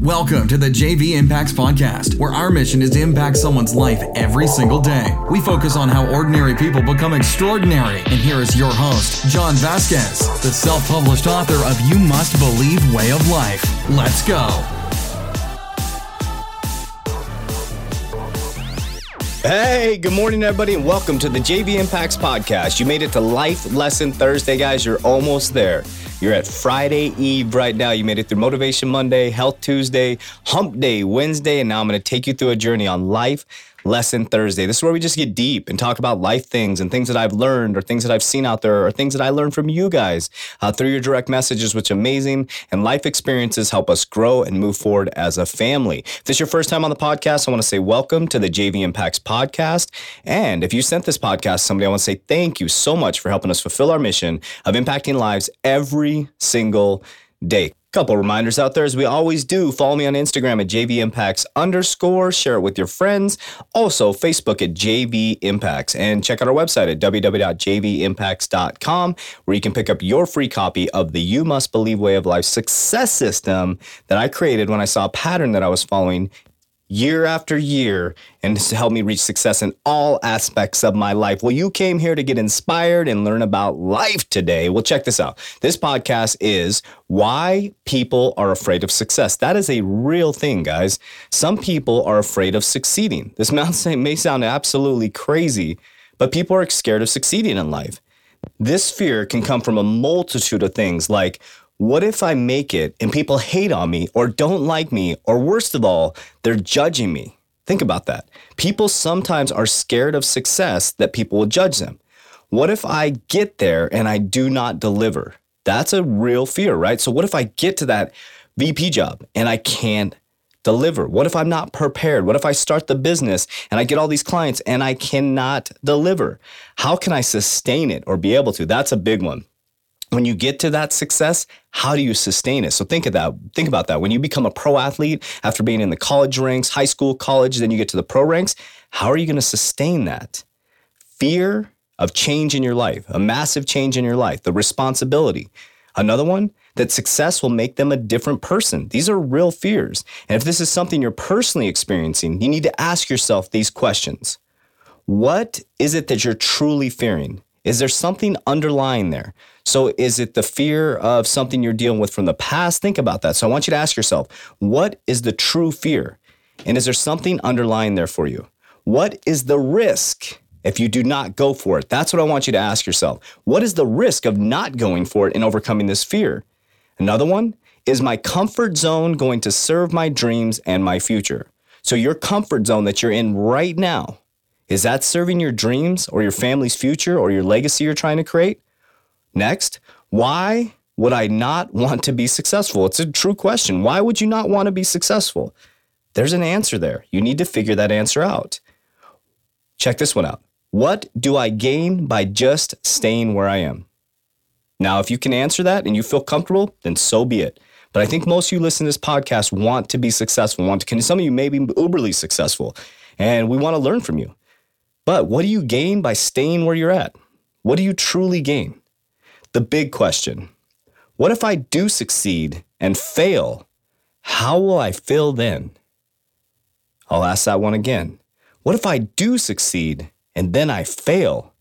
Welcome to the JV Impacts Podcast, where our mission is to impact someone's life every single day. We focus on how ordinary people become extraordinary. And here is your host, John Vasquez, the self published author of You Must Believe Way of Life. Let's go. Hey, good morning, everybody, and welcome to the JV Impacts Podcast. You made it to Life Lesson Thursday, guys. You're almost there. You're at Friday Eve right now. You made it through Motivation Monday, Health Tuesday, Hump Day Wednesday, and now I'm going to take you through a journey on life Lesson Thursday. This is where we just get deep and talk about life things and things that I've learned or things that I've seen out there or things that I learned from you guys uh, through your direct messages, which amazing. And life experiences help us grow and move forward as a family. If this is your first time on the podcast, I want to say welcome to the JV Impacts podcast. And if you sent this podcast to somebody, I want to say thank you so much for helping us fulfill our mission of impacting lives every single day. Couple reminders out there as we always do. Follow me on Instagram at JV Impacts underscore. Share it with your friends. Also, Facebook at JV Impacts. And check out our website at www.jvimpacts.com where you can pick up your free copy of the You Must Believe Way of Life success system that I created when I saw a pattern that I was following year after year and to help me reach success in all aspects of my life. Well, you came here to get inspired and learn about life today. Well, check this out. This podcast is why people are afraid of success. That is a real thing, guys. Some people are afraid of succeeding. This may sound absolutely crazy, but people are scared of succeeding in life. This fear can come from a multitude of things like what if I make it and people hate on me or don't like me, or worst of all, they're judging me? Think about that. People sometimes are scared of success that people will judge them. What if I get there and I do not deliver? That's a real fear, right? So, what if I get to that VP job and I can't deliver? What if I'm not prepared? What if I start the business and I get all these clients and I cannot deliver? How can I sustain it or be able to? That's a big one when you get to that success, how do you sustain it? So think of that. Think about that. When you become a pro athlete after being in the college ranks, high school, college, then you get to the pro ranks, how are you going to sustain that? Fear of change in your life, a massive change in your life, the responsibility. Another one, that success will make them a different person. These are real fears. And if this is something you're personally experiencing, you need to ask yourself these questions. What is it that you're truly fearing? Is there something underlying there? So, is it the fear of something you're dealing with from the past? Think about that. So, I want you to ask yourself what is the true fear? And is there something underlying there for you? What is the risk if you do not go for it? That's what I want you to ask yourself. What is the risk of not going for it and overcoming this fear? Another one is my comfort zone going to serve my dreams and my future? So, your comfort zone that you're in right now, is that serving your dreams or your family's future or your legacy you're trying to create? Next, why would I not want to be successful? It's a true question. Why would you not want to be successful? There's an answer there. You need to figure that answer out. Check this one out. What do I gain by just staying where I am? Now, if you can answer that and you feel comfortable, then so be it. But I think most of you listening to this podcast want to be successful, want to, some of you may be uberly successful, and we want to learn from you. But what do you gain by staying where you're at? What do you truly gain? The big question what if I do succeed and fail? How will I feel then? I'll ask that one again. What if I do succeed and then I fail?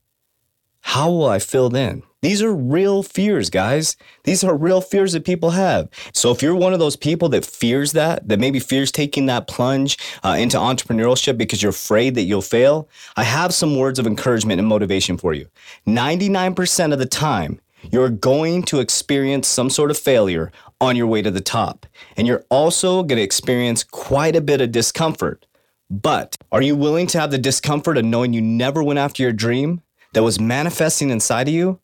How will I feel then? These are real fears, guys. These are real fears that people have. So if you're one of those people that fears that, that maybe fears taking that plunge uh, into entrepreneurship because you're afraid that you'll fail, I have some words of encouragement and motivation for you. 99% of the time, you're going to experience some sort of failure on your way to the top. And you're also going to experience quite a bit of discomfort. But are you willing to have the discomfort of knowing you never went after your dream that was manifesting inside of you?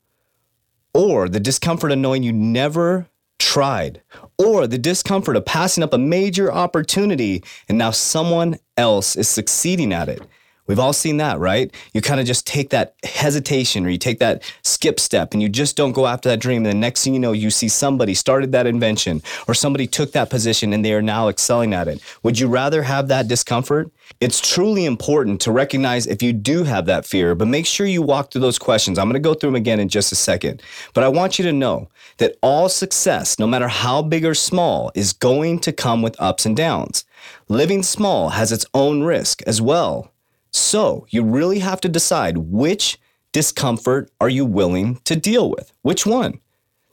Or the discomfort of knowing you never tried, or the discomfort of passing up a major opportunity and now someone else is succeeding at it. We've all seen that, right? You kind of just take that hesitation or you take that skip step and you just don't go after that dream. And the next thing you know, you see somebody started that invention or somebody took that position and they are now excelling at it. Would you rather have that discomfort? It's truly important to recognize if you do have that fear, but make sure you walk through those questions. I'm going to go through them again in just a second. But I want you to know that all success, no matter how big or small, is going to come with ups and downs. Living small has its own risk as well so you really have to decide which discomfort are you willing to deal with? Which one?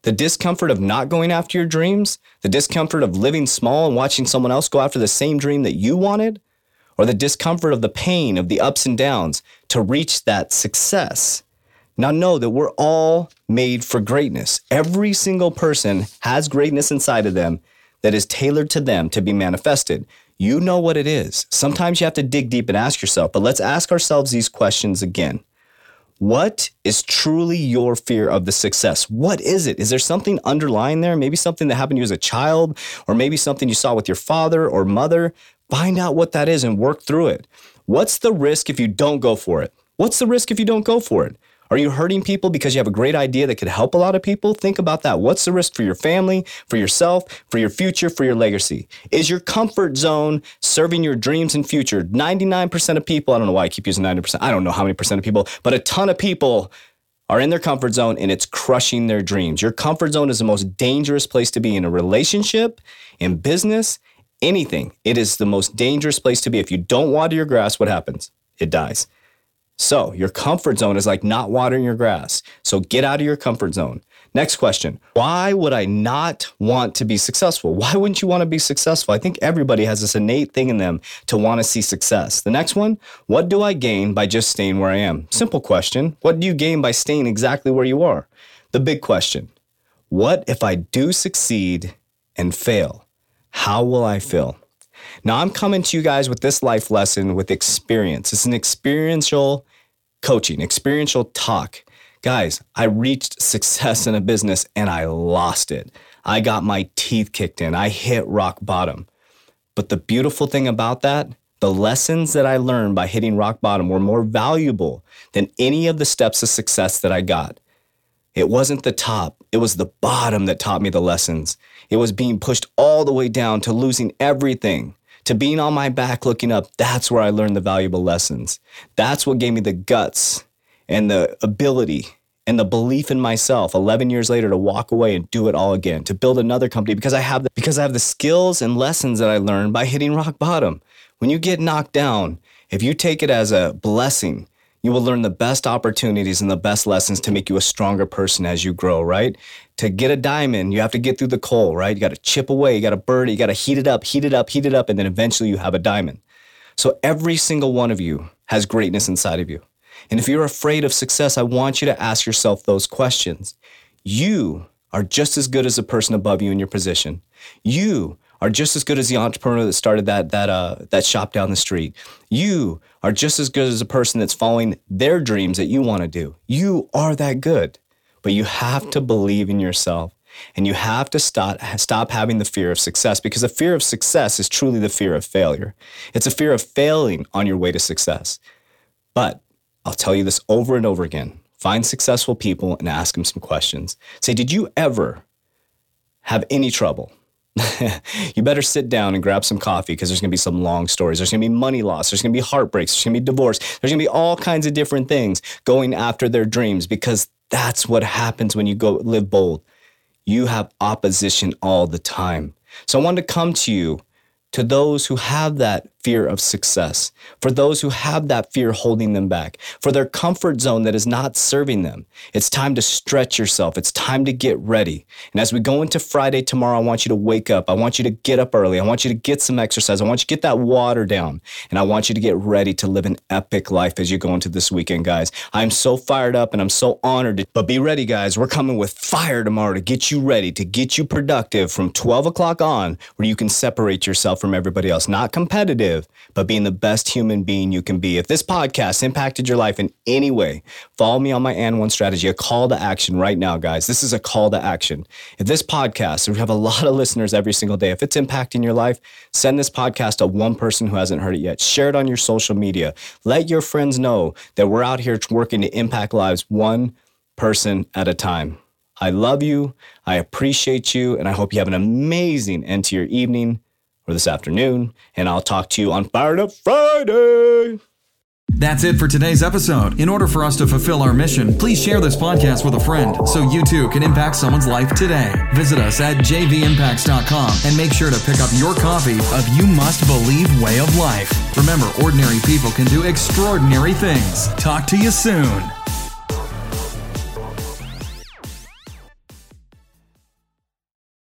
The discomfort of not going after your dreams? The discomfort of living small and watching someone else go after the same dream that you wanted? Or the discomfort of the pain of the ups and downs to reach that success? Now, know that we're all made for greatness. Every single person has greatness inside of them that is tailored to them to be manifested. You know what it is. Sometimes you have to dig deep and ask yourself, but let's ask ourselves these questions again. What is truly your fear of the success? What is it? Is there something underlying there? Maybe something that happened to you as a child, or maybe something you saw with your father or mother? Find out what that is and work through it. What's the risk if you don't go for it? What's the risk if you don't go for it? Are you hurting people because you have a great idea that could help a lot of people? Think about that. What's the risk for your family, for yourself, for your future, for your legacy? Is your comfort zone serving your dreams and future? 99% of people, I don't know why I keep using 90%, I don't know how many percent of people, but a ton of people are in their comfort zone and it's crushing their dreams. Your comfort zone is the most dangerous place to be in a relationship, in business, anything. It is the most dangerous place to be. If you don't water your grass, what happens? It dies. So your comfort zone is like not watering your grass. So get out of your comfort zone. Next question. Why would I not want to be successful? Why wouldn't you want to be successful? I think everybody has this innate thing in them to want to see success. The next one. What do I gain by just staying where I am? Simple question. What do you gain by staying exactly where you are? The big question. What if I do succeed and fail? How will I feel? Now, I'm coming to you guys with this life lesson with experience. It's an experiential coaching, experiential talk. Guys, I reached success in a business and I lost it. I got my teeth kicked in. I hit rock bottom. But the beautiful thing about that, the lessons that I learned by hitting rock bottom were more valuable than any of the steps of success that I got. It wasn't the top, it was the bottom that taught me the lessons. It was being pushed all the way down to losing everything to being on my back looking up, that's where I learned the valuable lessons. That's what gave me the guts and the ability and the belief in myself 11 years later to walk away and do it all again, to build another company because I have the, because I have the skills and lessons that I learned by hitting rock bottom. When you get knocked down, if you take it as a blessing, you will learn the best opportunities and the best lessons to make you a stronger person as you grow, right? To get a diamond, you have to get through the coal, right? You got to chip away, you got to burn it, you got to heat it up, heat it up, heat it up, and then eventually you have a diamond. So every single one of you has greatness inside of you. And if you're afraid of success, I want you to ask yourself those questions. You are just as good as the person above you in your position. You are just as good as the entrepreneur that started that that uh, that shop down the street. You are just as good as a person that's following their dreams that you want to do. You are that good, but you have to believe in yourself. And you have to stop, stop having the fear of success because the fear of success is truly the fear of failure. It's a fear of failing on your way to success. But I'll tell you this over and over again find successful people and ask them some questions. Say, did you ever have any trouble you better sit down and grab some coffee because there's going to be some long stories. There's going to be money loss. There's going to be heartbreaks. There's going to be divorce. There's going to be all kinds of different things going after their dreams because that's what happens when you go live bold. You have opposition all the time. So I wanted to come to you to those who have that fear of success, for those who have that fear holding them back, for their comfort zone that is not serving them. It's time to stretch yourself. It's time to get ready. And as we go into Friday tomorrow, I want you to wake up. I want you to get up early. I want you to get some exercise. I want you to get that water down. And I want you to get ready to live an epic life as you go into this weekend, guys. I'm so fired up and I'm so honored. But be ready, guys. We're coming with fire tomorrow to get you ready, to get you productive from 12 o'clock on, where you can separate yourself from everybody else. Not competitive but being the best human being you can be. If this podcast impacted your life in any way, follow me on my and one strategy, a call to action right now, guys. This is a call to action. If this podcast, we have a lot of listeners every single day, if it's impacting your life, send this podcast to one person who hasn't heard it yet. Share it on your social media. Let your friends know that we're out here working to impact lives one person at a time. I love you. I appreciate you. And I hope you have an amazing end to your evening or this afternoon. And I'll talk to you on Fired Up Friday. That's it for today's episode. In order for us to fulfill our mission, please share this podcast with a friend so you too can impact someone's life today. Visit us at jvimpacts.com and make sure to pick up your copy of You Must Believe Way of Life. Remember, ordinary people can do extraordinary things. Talk to you soon.